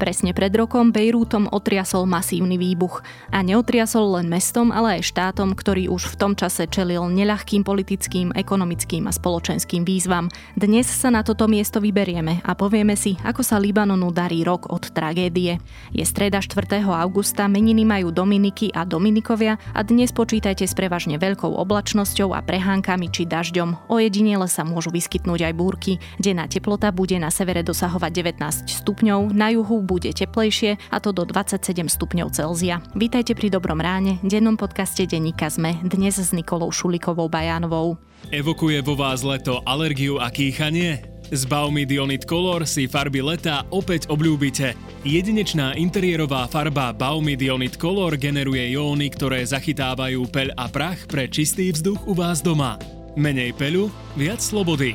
Presne pred rokom Bejrútom otriasol masívny výbuch. A neotriasol len mestom, ale aj štátom, ktorý už v tom čase čelil neľahkým politickým, ekonomickým a spoločenským výzvam. Dnes sa na toto miesto vyberieme a povieme si, ako sa Libanonu darí rok od tragédie. Je streda 4. augusta, meniny majú Dominiky a Dominikovia a dnes počítajte s prevažne veľkou oblačnosťou a prehánkami či dažďom. Ojedinele sa môžu vyskytnúť aj búrky. Denná teplota bude na severe dosahovať 19 stupňov, na juhu bude teplejšie a to do 27 stupňov Celzia. Vítajte pri Dobrom ráne, dennom podcaste Denníka Sme, dnes s Nikolou Šulikovou Bajánovou. Evokuje vo vás leto alergiu a kýchanie? Z Baumy Dionit Color si farby leta opäť obľúbite. Jedinečná interiérová farba Baumy Dionit Color generuje jóny, ktoré zachytávajú peľ a prach pre čistý vzduch u vás doma. Menej peľu, viac slobody.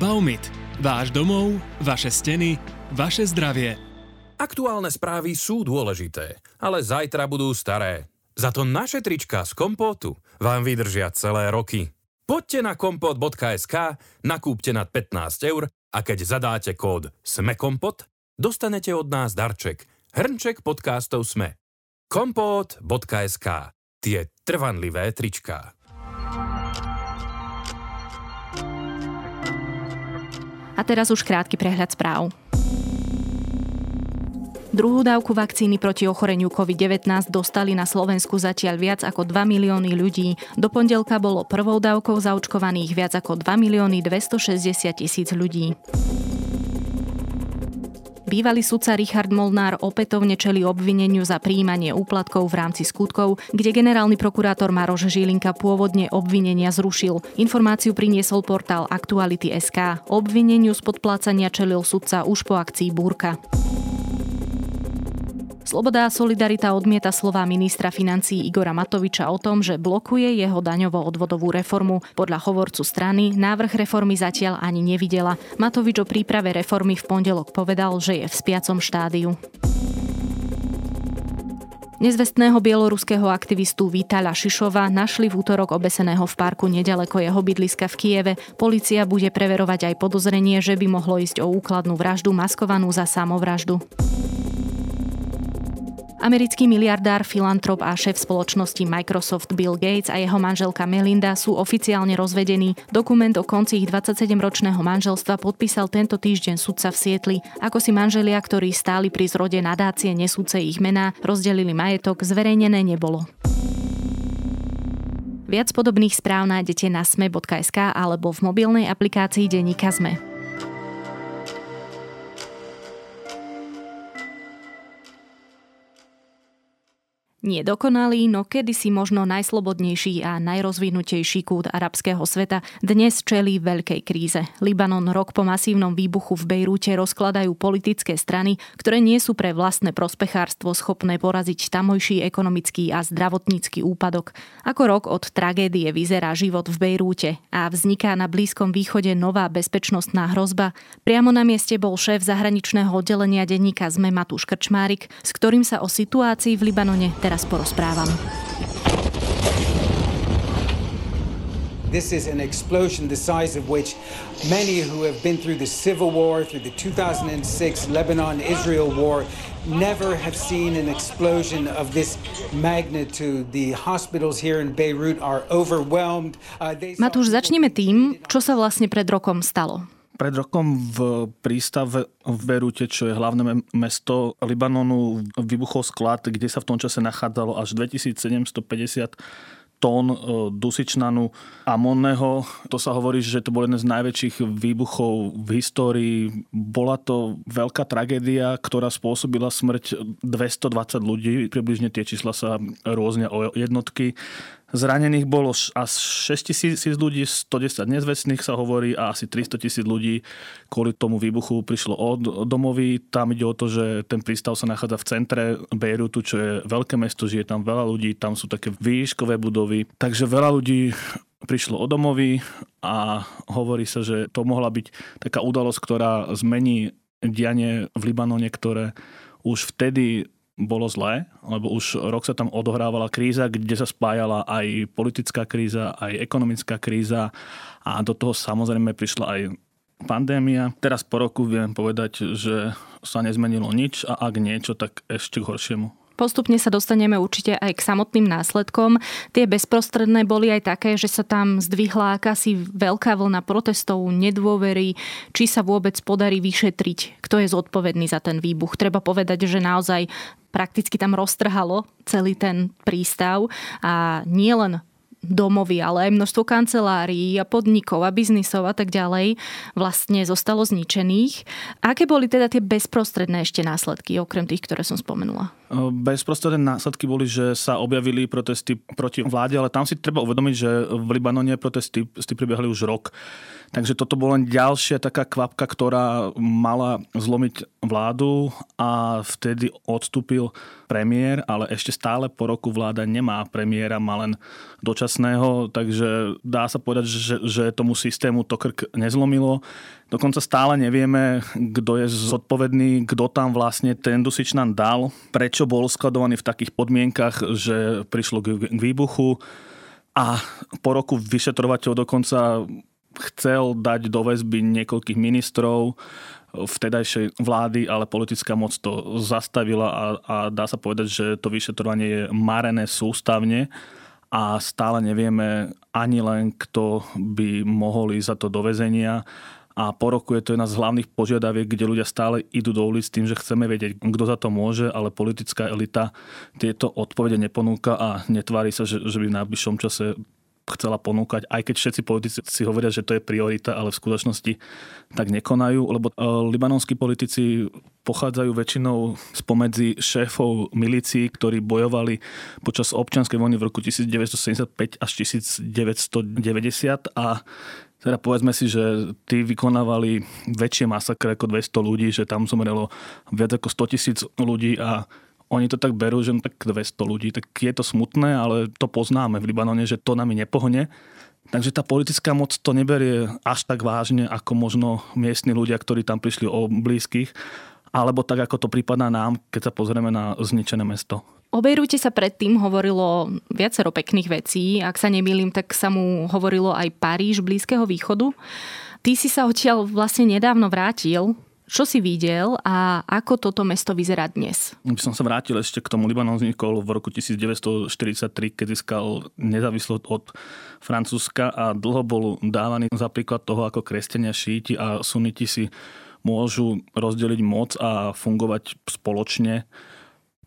Baumit. Váš domov, vaše steny, vaše zdravie. Aktuálne správy sú dôležité, ale zajtra budú staré. Za to naše trička z kompótu vám vydržia celé roky. Poďte na kompot.sk, nakúpte nad 15 eur a keď zadáte kód SMEKOMPOT, dostanete od nás darček. Hrnček podcastov SME. kompot.sk Tie trvanlivé tričká. A teraz už krátky prehľad správ. Druhú dávku vakcíny proti ochoreniu COVID-19 dostali na Slovensku zatiaľ viac ako 2 milióny ľudí. Do pondelka bolo prvou dávkou zaočkovaných viac ako 2 milióny 260 tisíc ľudí. Bývalý sudca Richard Molnár opätovne čeli obvineniu za príjmanie úplatkov v rámci skutkov, kde generálny prokurátor Maroš Žilinka pôvodne obvinenia zrušil. Informáciu priniesol portál Aktuality.sk. Obvineniu z podplácania čelil sudca už po akcii Búrka. Sloboda a Solidarita odmieta slová ministra financí Igora Matoviča o tom, že blokuje jeho daňovo-odvodovú reformu. Podľa hovorcu strany návrh reformy zatiaľ ani nevidela. Matovič o príprave reformy v pondelok povedal, že je v spiacom štádiu. Nezvestného bieloruského aktivistu Vítala Šišova našli v útorok obeseného v parku nedaleko jeho bydliska v Kieve. Polícia bude preverovať aj podozrenie, že by mohlo ísť o úkladnú vraždu maskovanú za samovraždu. Americký miliardár, filantrop a šéf spoločnosti Microsoft Bill Gates a jeho manželka Melinda sú oficiálne rozvedení. Dokument o konci ich 27-ročného manželstva podpísal tento týždeň sudca v Sietli. Ako si manželia, ktorí stáli pri zrode nadácie nesúce ich mená, rozdelili majetok, zverejnené nebolo. Viac podobných správ nájdete na sme.sk alebo v mobilnej aplikácii Deníka Sme. Nie dokonalý, no kedysi možno najslobodnejší a najrozvinutejší kút arabského sveta dnes čelí veľkej kríze. Libanon rok po masívnom výbuchu v Bejrúte rozkladajú politické strany, ktoré nie sú pre vlastné prospechárstvo schopné poraziť tamojší ekonomický a zdravotnícky úpadok. Ako rok od tragédie vyzerá život v Bejrúte a vzniká na Blízkom východe nová bezpečnostná hrozba. Priamo na mieste bol šéf zahraničného oddelenia denníka ZME Matúš Krčmárik, s ktorým sa o situácii v Libanone teraz porozprávam. This is an explosion the size of which many who have been through the Civil War, through the 2006 Lebanon Israel War, never have seen an explosion of this magnitude. The hospitals here in Beirut are overwhelmed. Uh, Matúš, začneme tým, čo sa vlastne pred rokom stalo. Pred rokom v prístave v Berute, čo je hlavné mesto Libanonu, vybuchol sklad, kde sa v tom čase nachádzalo až 2750 tón e, dusičnanu amonného. To sa hovorí, že to bol jeden z najväčších výbuchov v histórii. Bola to veľká tragédia, ktorá spôsobila smrť 220 ľudí. Približne tie čísla sa rôzne o jednotky. Zranených bolo až 6 tisíc ľudí, 110 nezvestných sa hovorí a asi 300 tisíc ľudí kvôli tomu výbuchu prišlo od domovy. Tam ide o to, že ten prístav sa nachádza v centre Bejrutu, čo je veľké mesto, žije tam veľa ľudí, tam sú také výškové budovy. Takže veľa ľudí prišlo o domovy a hovorí sa, že to mohla byť taká udalosť, ktorá zmení dianie v Libanone, ktoré už vtedy bolo zlé, lebo už rok sa tam odohrávala kríza, kde sa spájala aj politická kríza, aj ekonomická kríza a do toho samozrejme prišla aj pandémia. Teraz po roku viem povedať, že sa nezmenilo nič a ak niečo, tak ešte k horšiemu. Postupne sa dostaneme určite aj k samotným následkom. Tie bezprostredné boli aj také, že sa tam zdvihla akási veľká vlna protestov, nedôvery, či sa vôbec podarí vyšetriť, kto je zodpovedný za ten výbuch. Treba povedať, že naozaj prakticky tam roztrhalo celý ten prístav a nie len domovy, ale aj množstvo kancelárií a podnikov a biznisov a tak ďalej vlastne zostalo zničených. Aké boli teda tie bezprostredné ešte následky, okrem tých, ktoré som spomenula? Bezprostredné následky boli, že sa objavili protesty proti vláde, ale tam si treba uvedomiť, že v Libanone protesty, protesty prebiehali už rok. Takže toto bola len ďalšia taká kvapka, ktorá mala zlomiť vládu a vtedy odstúpil premiér, ale ešte stále po roku vláda nemá premiéra, má len dočasného, takže dá sa povedať, že, že tomu systému to krk nezlomilo. Dokonca stále nevieme, kto je zodpovedný, kto tam vlastne ten dusičnan dal, prečo bol skladovaný v takých podmienkach, že prišlo k výbuchu a po roku vyšetrovateľ dokonca chcel dať do väzby niekoľkých ministrov vtedajšej vlády, ale politická moc to zastavila a, a dá sa povedať, že to vyšetrovanie je marené sústavne a stále nevieme ani len, kto by mohol ísť za to do väzenia a po roku je to jedna z hlavných požiadaviek, kde ľudia stále idú do ulic tým, že chceme vedieť, kto za to môže, ale politická elita tieto odpovede neponúka a netvári sa, že, že by v najbližšom čase chcela ponúkať, aj keď všetci politici si hovoria, že to je priorita, ale v skutočnosti tak nekonajú, lebo e, libanonskí politici pochádzajú väčšinou spomedzi šéfov milícií, ktorí bojovali počas občianskej vojny v roku 1975 až 1990 a teda povedzme si, že tí vykonávali väčšie masakre ako 200 ľudí, že tam zomrelo viac ako 100 tisíc ľudí a oni to tak berú, že tak 200 ľudí, tak je to smutné, ale to poznáme v Libanone, že to nami nepohne. Takže tá politická moc to neberie až tak vážne, ako možno miestni ľudia, ktorí tam prišli o blízkych, alebo tak, ako to prípada nám, keď sa pozrieme na zničené mesto. O Bejrúte sa predtým hovorilo viacero pekných vecí. Ak sa nemýlim, tak sa mu hovorilo aj Paríž Blízkeho východu. Ty si sa odtiaľ vlastne nedávno vrátil. Čo si videl a ako toto mesto vyzerá dnes? By som sa vrátil ešte k tomu Libanon vznikol v roku 1943, keď získal nezávislosť od Francúzska a dlho bol dávaný za príklad toho, ako kresťania, šíti a suniti si môžu rozdeliť moc a fungovať spoločne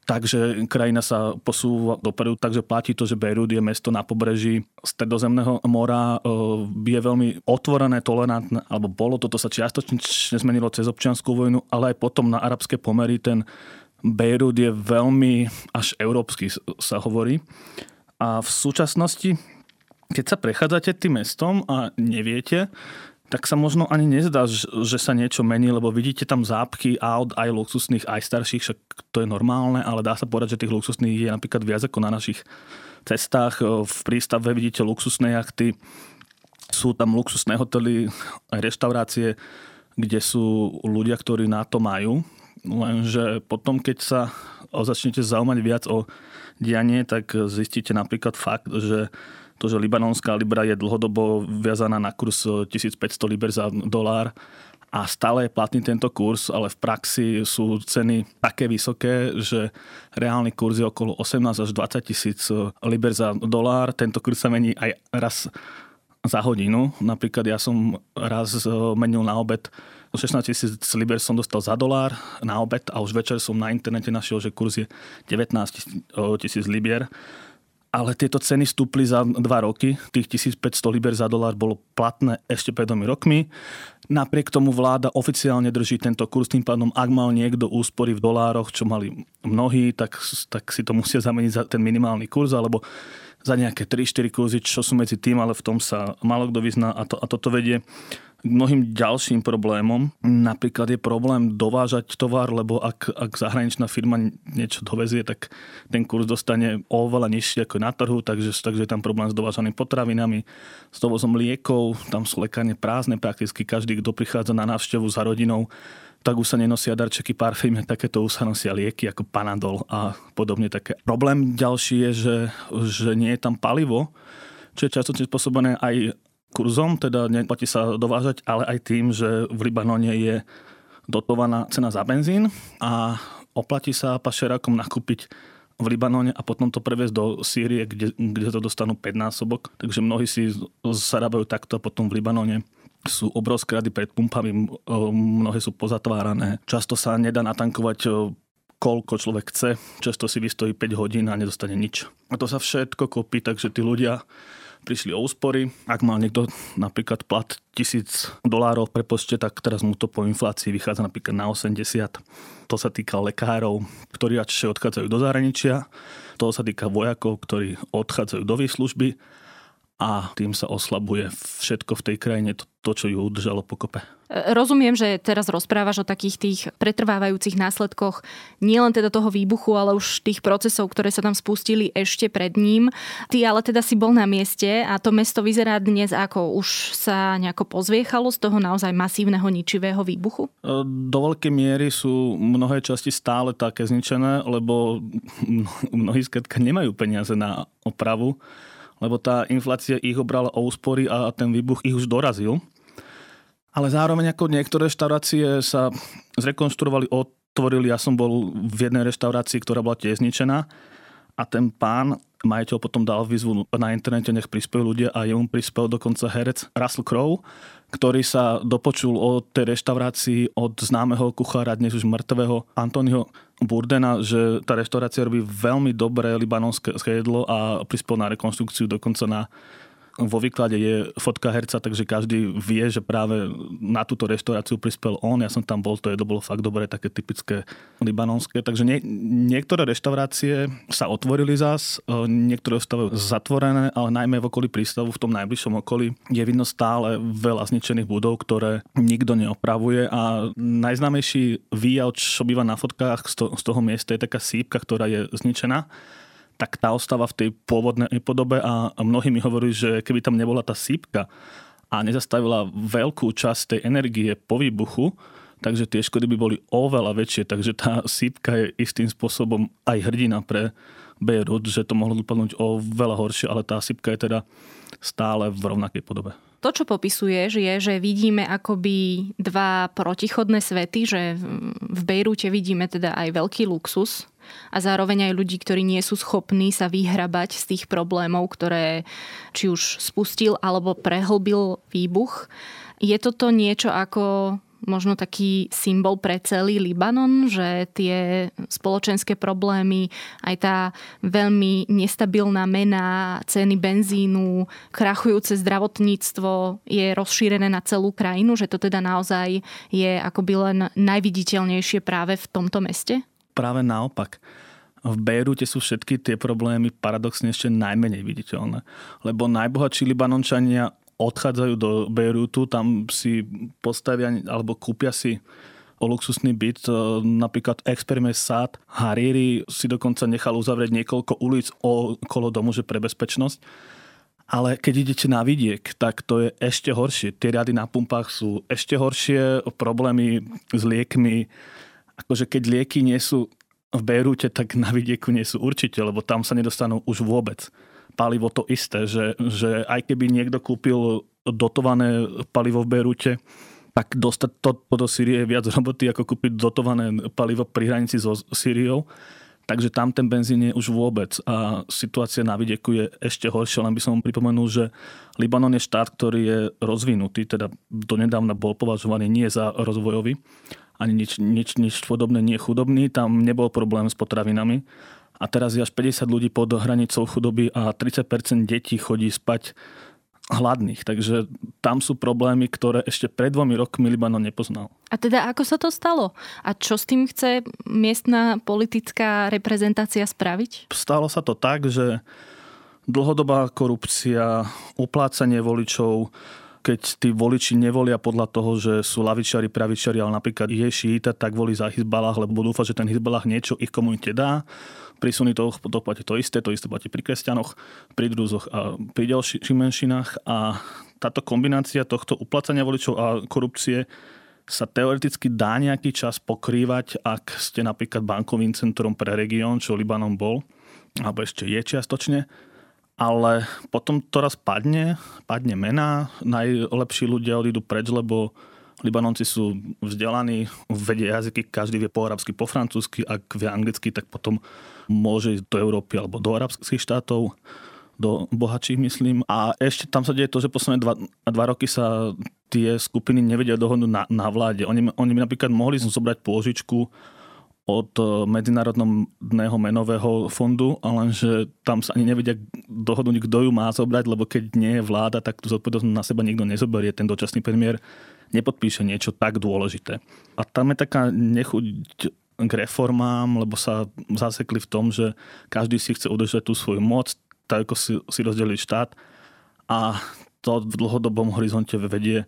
Takže krajina sa posúva dopredu, takže platí to, že Beirut je mesto na pobreží stredozemného mora, je veľmi otvorené, tolerantné, alebo bolo, toto sa čiastočne zmenilo cez občianskú vojnu, ale aj potom na arabské pomery ten Beirut je veľmi až európsky sa hovorí. A v súčasnosti, keď sa prechádzate tým mestom a neviete, tak sa možno ani nezdá, že sa niečo mení, lebo vidíte tam zápky aut aj luxusných, aj starších, však to je normálne, ale dá sa povedať, že tých luxusných je napríklad viac ako na našich cestách. V prístave vidíte luxusné jachty, sú tam luxusné hotely, reštaurácie, kde sú ľudia, ktorí na to majú. Lenže potom, keď sa začnete zaujímať viac o dianie, tak zistíte napríklad fakt, že to, že libanonská libra je dlhodobo viazaná na kurz 1500 liber za dolár a stále je platný tento kurz, ale v praxi sú ceny také vysoké, že reálny kurz je okolo 18 až 20 tisíc liber za dolár. Tento kurz sa mení aj raz za hodinu. Napríklad ja som raz menil na obed 16 tisíc liber som dostal za dolár na obed a už večer som na internete našiel, že kurz je 19 tisíc libier ale tieto ceny stúpli za dva roky. Tých 1500 liber za dolár bolo platné ešte pred dvomi rokmi. Napriek tomu vláda oficiálne drží tento kurz, tým pádom ak mal niekto úspory v dolároch, čo mali mnohí, tak, tak si to musia zameniť za ten minimálny kurz, alebo za nejaké 3-4 kurzy, čo sú medzi tým, ale v tom sa málo kto vyzná a, to, a toto vedie mnohým ďalším problémom. Napríklad je problém dovážať tovar, lebo ak, ak zahraničná firma niečo dovezie, tak ten kurz dostane oveľa nižší ako na trhu, takže, takže je tam problém s dovážanými potravinami, s dovozom liekov, tam sú lekárne prázdne, prakticky každý, kto prichádza na návštevu za rodinou, tak už sa nenosia darčeky parfémy, takéto už sa nosia lieky ako Panadol a podobne také. Problém ďalší je, že, že nie je tam palivo, čo je často spôsobené aj kurzom, teda neplatí sa dovážať, ale aj tým, že v Libanone je dotovaná cena za benzín a oplatí sa pašerákom nakúpiť v Libanone a potom to previesť do Sýrie, kde, kde to dostanú 5 násobok. Takže mnohí si zarábajú takto a potom v Libanone sú obrovské rady pred pumpami, mnohé sú pozatvárané. Často sa nedá natankovať koľko človek chce. Často si vystojí 5 hodín a nedostane nič. A to sa všetko kopí, takže tí ľudia prišli o úspory. Ak mal niekto napríklad plat 1000 dolárov v prepočte, tak teraz mu to po inflácii vychádza napríklad na 80. To sa týka lekárov, ktorí radšej odchádzajú do zahraničia. To sa týka vojakov, ktorí odchádzajú do výslužby a tým sa oslabuje všetko v tej krajine, to, to čo ju udržalo pokope. Rozumiem, že teraz rozprávaš o takých tých pretrvávajúcich následkoch nielen teda toho výbuchu, ale už tých procesov, ktoré sa tam spustili ešte pred ním. Ty ale teda si bol na mieste a to mesto vyzerá dnes ako už sa nejako pozviechalo z toho naozaj masívneho ničivého výbuchu? E, do veľkej miery sú mnohé časti stále také zničené, lebo mnohí skrátka nemajú peniaze na opravu lebo tá inflácia ich obrala o úspory a ten výbuch ich už dorazil. Ale zároveň ako niektoré reštaurácie sa zrekonštruovali, otvorili. Ja som bol v jednej reštaurácii, ktorá bola tiež zničená a ten pán majiteľ potom dal výzvu na internete, nech prispiejú ľudia a jemu prispel dokonca herec Russell Crowe, ktorý sa dopočul o tej reštaurácii od známeho kuchára, dnes už mŕtvého Antonio Burdena, že tá reštaurácia robí veľmi dobré libanonské jedlo a prispel na rekonstrukciu dokonca na vo výklade je fotka herca, takže každý vie, že práve na túto reštauráciu prispel on. Ja som tam bol, to jedlo bolo fakt dobré, také typické libanonské. Takže nie, niektoré reštaurácie sa otvorili zás, e, niektoré ostávajú zatvorené, ale najmä v okolí prístavu, v tom najbližšom okolí, je vidno stále veľa zničených budov, ktoré nikto neopravuje a najznámejší výjav, čo býva na fotkách z toho miesta, je taká sípka, ktorá je zničená tak tá ostáva v tej pôvodnej podobe a mnohí mi hovorí, že keby tam nebola tá sípka a nezastavila veľkú časť tej energie po výbuchu, takže tie škody by boli oveľa väčšie. Takže tá sípka je istým spôsobom aj hrdina pre Beirut, že to mohlo dopadnúť o veľa horšie, ale tá sípka je teda stále v rovnakej podobe. To, čo popisuješ, je, že vidíme akoby dva protichodné svety, že v Bejrúte vidíme teda aj veľký luxus, a zároveň aj ľudí, ktorí nie sú schopní sa vyhrabať z tých problémov, ktoré či už spustil alebo prehlbil výbuch. Je toto niečo ako možno taký symbol pre celý Libanon, že tie spoločenské problémy, aj tá veľmi nestabilná mena, ceny benzínu, krachujúce zdravotníctvo je rozšírené na celú krajinu, že to teda naozaj je akoby len najviditeľnejšie práve v tomto meste? práve naopak. V Bejrute sú všetky tie problémy paradoxne ešte najmenej viditeľné. Lebo najbohatší Libanončania odchádzajú do Bejrutu, tam si postavia alebo kúpia si luxusný byt. E, napríklad experiment Sad Hariri si dokonca nechal uzavrieť niekoľko ulic okolo domu, že pre bezpečnosť. Ale keď idete na vidiek, tak to je ešte horšie. Tie riady na pumpách sú ešte horšie, problémy s liekmi, akože keď lieky nie sú v Bejrúte, tak na vidieku nie sú určite, lebo tam sa nedostanú už vôbec. Palivo to isté, že, že aj keby niekto kúpil dotované palivo v Bejrúte, tak dostať to do Sýrie je viac roboty, ako kúpiť dotované palivo pri hranici so Sýriou. Takže tam ten benzín je už vôbec. A situácia na vidieku je ešte horšia. Len by som pripomenul, že Libanon je štát, ktorý je rozvinutý, teda donedávna bol považovaný nie za rozvojový ani nič, nič, nič podobné nie chudobný, tam nebol problém s potravinami. A teraz je až 50 ľudí pod hranicou chudoby a 30% detí chodí spať hladných. Takže tam sú problémy, ktoré ešte pred dvomi rokmi Libanon nepoznal. A teda ako sa to stalo? A čo s tým chce miestna politická reprezentácia spraviť? Stalo sa to tak, že dlhodobá korupcia, uplácanie voličov, keď tí voliči nevolia podľa toho, že sú lavičiari, pravičiari, ale napríklad je šíta, tak volí za Hizbalah, lebo dúfa, že ten Hizbalah niečo ich komunite dá. Pri to, to platí to isté, to isté platí pri kresťanoch, pri druzoch a pri ďalších menšinách. A táto kombinácia tohto uplacania voličov a korupcie sa teoreticky dá nejaký čas pokrývať, ak ste napríklad bankovým centrom pre región, čo Libanon bol, alebo ešte je čiastočne ale potom to raz padne, padne mena, najlepší ľudia odídu preč, lebo Libanonci sú vzdelaní, vedia jazyky, každý vie po arabsky, po francúzsky, ak vie anglicky, tak potom môže ísť do Európy alebo do arabských štátov do bohatších, myslím. A ešte tam sa deje to, že posledné dva, dva roky sa tie skupiny nevedia dohodnúť na, na vláde. Oni, oni by napríklad mohli zobrať pôžičku od e, Medzinárodného menového fondu, ale že tam sa ani nevedia dohodnúť, kto ju má zobrať, lebo keď nie je vláda, tak tú zodpovednosť na seba nikto nezoberie. Ten dočasný premiér nepodpíše niečo tak dôležité. A tam je taká nechuť k reformám, lebo sa zasekli v tom, že každý si chce udržať tú svoju moc, tak ako si, si rozdelili štát a to v dlhodobom horizonte vedie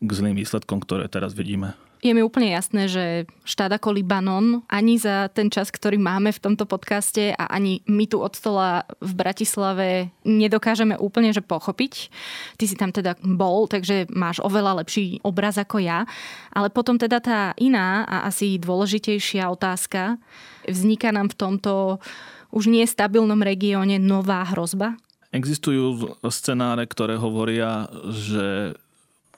k zlým výsledkom, ktoré teraz vidíme. Je mi úplne jasné, že štát ako Libanon ani za ten čas, ktorý máme v tomto podcaste a ani my tu od stola v Bratislave nedokážeme úplne že pochopiť. Ty si tam teda bol, takže máš oveľa lepší obraz ako ja. Ale potom teda tá iná a asi dôležitejšia otázka vzniká nám v tomto už nie stabilnom regióne nová hrozba? Existujú scenáre, ktoré hovoria, že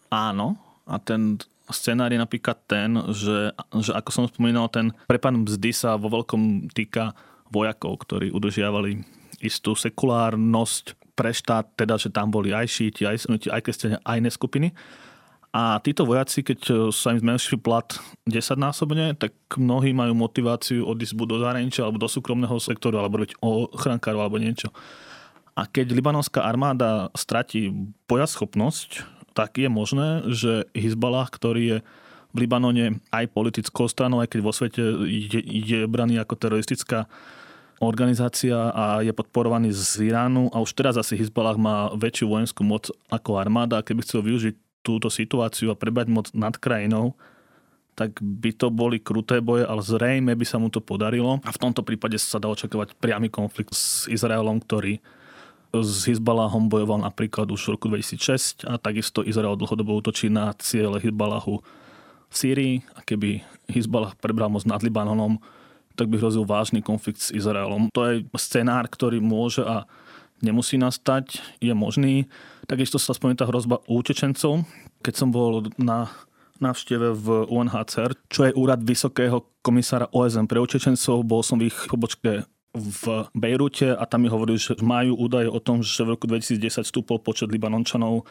áno, a ten scenár je napríklad ten, že, že ako som spomínal, ten prepad mzdy sa vo veľkom týka vojakov, ktorí udržiavali istú sekulárnosť pre štát, teda, že tam boli aj šíti, aj aj kresťania, aj iné skupiny. A títo vojaci, keď sa im zmenšil plat 10 násobne, tak mnohí majú motiváciu odísť buď do zahraničia, alebo do súkromného sektoru, alebo robiť ochrankárov, alebo niečo. A keď libanonská armáda stratí bojaschopnosť, tak je možné, že Hezbalah, ktorý je v Libanone aj politickou stranou, aj keď vo svete je, je braný ako teroristická organizácia a je podporovaný z Iránu a už teraz asi Hezbalah má väčšiu vojenskú moc ako armáda a keby chcel využiť túto situáciu a prebať moc nad krajinou, tak by to boli kruté boje, ale zrejme by sa mu to podarilo. A v tomto prípade sa dá očakávať priamy konflikt s Izraelom, ktorý s Hezbalahom bojoval napríklad už v roku 2006 a takisto Izrael dlhodobo útočí na ciele Hezbalahu v Sýrii a keby Hezbalah prebral moc nad Libanonom, tak by hrozil vážny konflikt s Izraelom. To je scenár, ktorý môže a nemusí nastať, je možný. Takisto sa spomína tá hrozba utečencov. Keď som bol na návšteve v UNHCR, čo je úrad Vysokého komisára OSN pre utečencov. Bol som v ich pobočke v Bejrute a tam mi hovorili, že majú údaje o tom, že v roku 2010 stúpol počet Libanončanov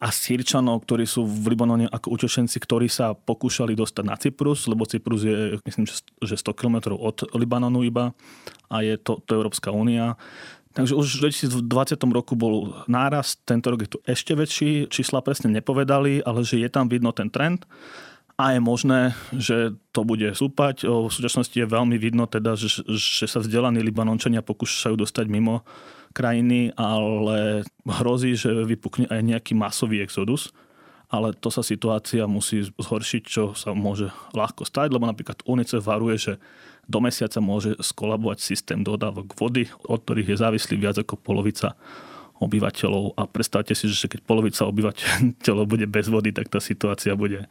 a Sýrčanov, ktorí sú v Libanone ako utečenci, ktorí sa pokúšali dostať na Cyprus, lebo Cyprus je, myslím, že 100 km od Libanonu iba a je to, to Európska únia. Takže už v 2020 roku bol nárast, tento rok je tu ešte väčší, čísla presne nepovedali, ale že je tam vidno ten trend a je možné, že to bude súpať. V súčasnosti je veľmi vidno teda, že, že sa vzdelaní Libanončania pokúšajú dostať mimo krajiny, ale hrozí, že vypukne aj nejaký masový exodus ale to sa situácia musí zhoršiť, čo sa môže ľahko stať, lebo napríklad UNICEF varuje, že do mesiaca môže skolabovať systém dodávok vody, od ktorých je závislý viac ako polovica obyvateľov a predstavte si, že keď polovica obyvateľov bude bez vody, tak tá situácia bude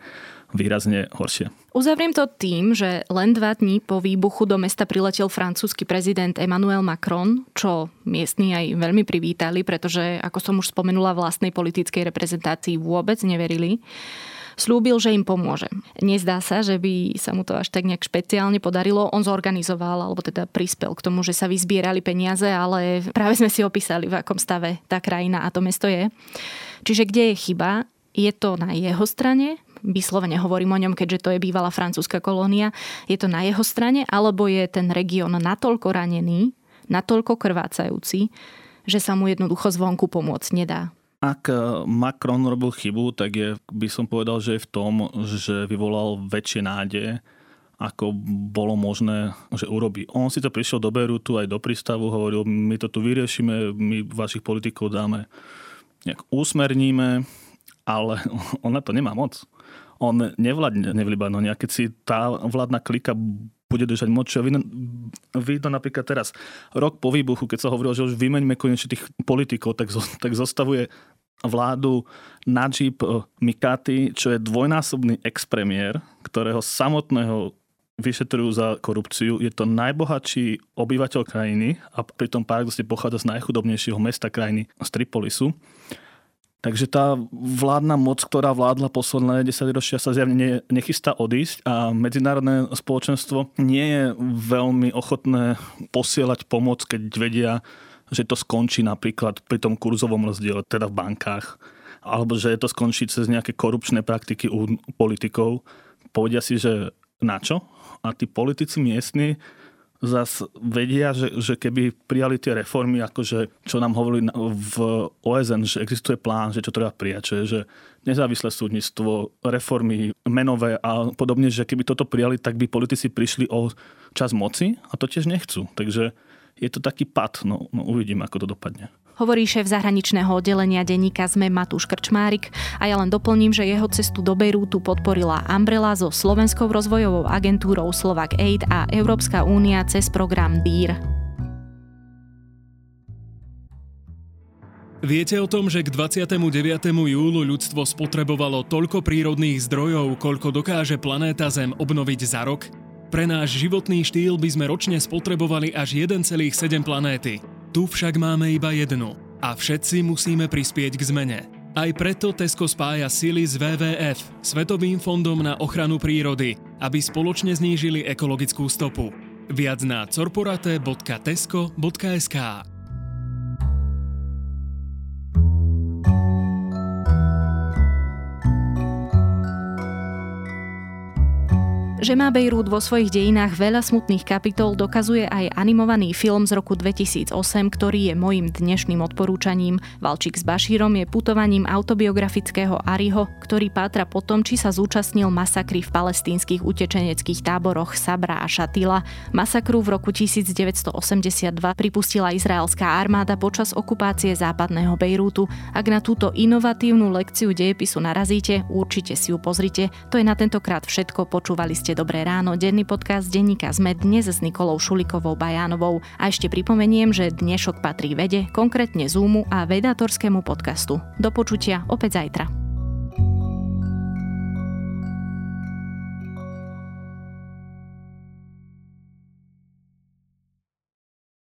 výrazne horšia. Uzavriem to tým, že len dva dní po výbuchu do mesta priletel francúzsky prezident Emmanuel Macron, čo miestni aj veľmi privítali, pretože, ako som už spomenula, vlastnej politickej reprezentácii vôbec neverili slúbil, že im pomôže. Nezdá sa, že by sa mu to až tak nejak špeciálne podarilo. On zorganizoval, alebo teda prispel k tomu, že sa vyzbierali peniaze, ale práve sme si opísali, v akom stave tá krajina a to mesto je. Čiže kde je chyba? Je to na jeho strane, vyslovene hovorím o ňom, keďže to je bývalá francúzska kolónia, je to na jeho strane, alebo je ten región natoľko ranený, natoľko krvácajúci, že sa mu jednoducho zvonku pomôcť nedá. Ak eh, Macron robil chybu, tak je, by som povedal, že je v tom, že vyvolal väčšie nádeje, ako bolo možné, že urobí. On si to prišiel do Berutu aj do prístavu, hovoril, my to tu vyriešime, my vašich politikov dáme, nejak usmerníme, ale on na to nemá moc. On nevládne v Libanone keď si tá vládna klika bude držať moc. Čo vidno, napríklad teraz, rok po výbuchu, keď sa hovorilo, že už vymeňme konečne tých politikov, tak, tak zostavuje vládu Najib eh, Mikati, čo je dvojnásobný expremiér, ktorého samotného vyšetrujú za korupciu. Je to najbohatší obyvateľ krajiny a pritom paradoxne pochádza z najchudobnejšieho mesta krajiny, z Tripolisu. Takže tá vládna moc, ktorá vládla posledné 10 ročia, sa zjavne nechystá odísť a medzinárodné spoločenstvo nie je veľmi ochotné posielať pomoc, keď vedia, že to skončí napríklad pri tom kurzovom rozdiele, teda v bankách, alebo že to skončí cez nejaké korupčné praktiky u politikov. Povedia si, že na čo? A tí politici miestni zas vedia, že, že keby prijali tie reformy, akože čo nám hovorili v OSN, že existuje plán, že čo treba prijať, je, že nezávislé súdnictvo, reformy menové a podobne, že keby toto prijali, tak by politici prišli o čas moci a to tiež nechcú. Takže je to taký pad, no, no uvidím, ako to dopadne hovorí šéf zahraničného oddelenia denníka ZME Matúš Krčmárik a ja len doplním, že jeho cestu do Bejrútu podporila Umbrella so Slovenskou rozvojovou agentúrou Slovak Aid a Európska únia cez program BIR. Viete o tom, že k 29. júlu ľudstvo spotrebovalo toľko prírodných zdrojov, koľko dokáže planéta Zem obnoviť za rok? Pre náš životný štýl by sme ročne spotrebovali až 1,7 planéty. Tu však máme iba jednu a všetci musíme prispieť k zmene. Aj preto Tesco spája sily s WWF, Svetovým fondom na ochranu prírody, aby spoločne znížili ekologickú stopu. Viac na corporate.tesco.sk Že má Bejrút vo svojich dejinách veľa smutných kapitol, dokazuje aj animovaný film z roku 2008, ktorý je mojim dnešným odporúčaním. Valčík s Bašírom je putovaním autobiografického Ariho, ktorý pátra po tom, či sa zúčastnil masakry v palestínskych utečeneckých táboroch Sabra a Šatila. Masakru v roku 1982 pripustila izraelská armáda počas okupácie západného Bejrútu. Ak na túto inovatívnu lekciu dejepisu narazíte, určite si ju pozrite. To je na tentokrát všetko. Počúvali ste Dobré ráno, denný podcast denníka sme dnes s Nikolou Šulikovou Bajánovou. A ešte pripomeniem, že dnešok patrí vede, konkrétne Zoomu a vedátorskému podcastu. Do počutia opäť zajtra.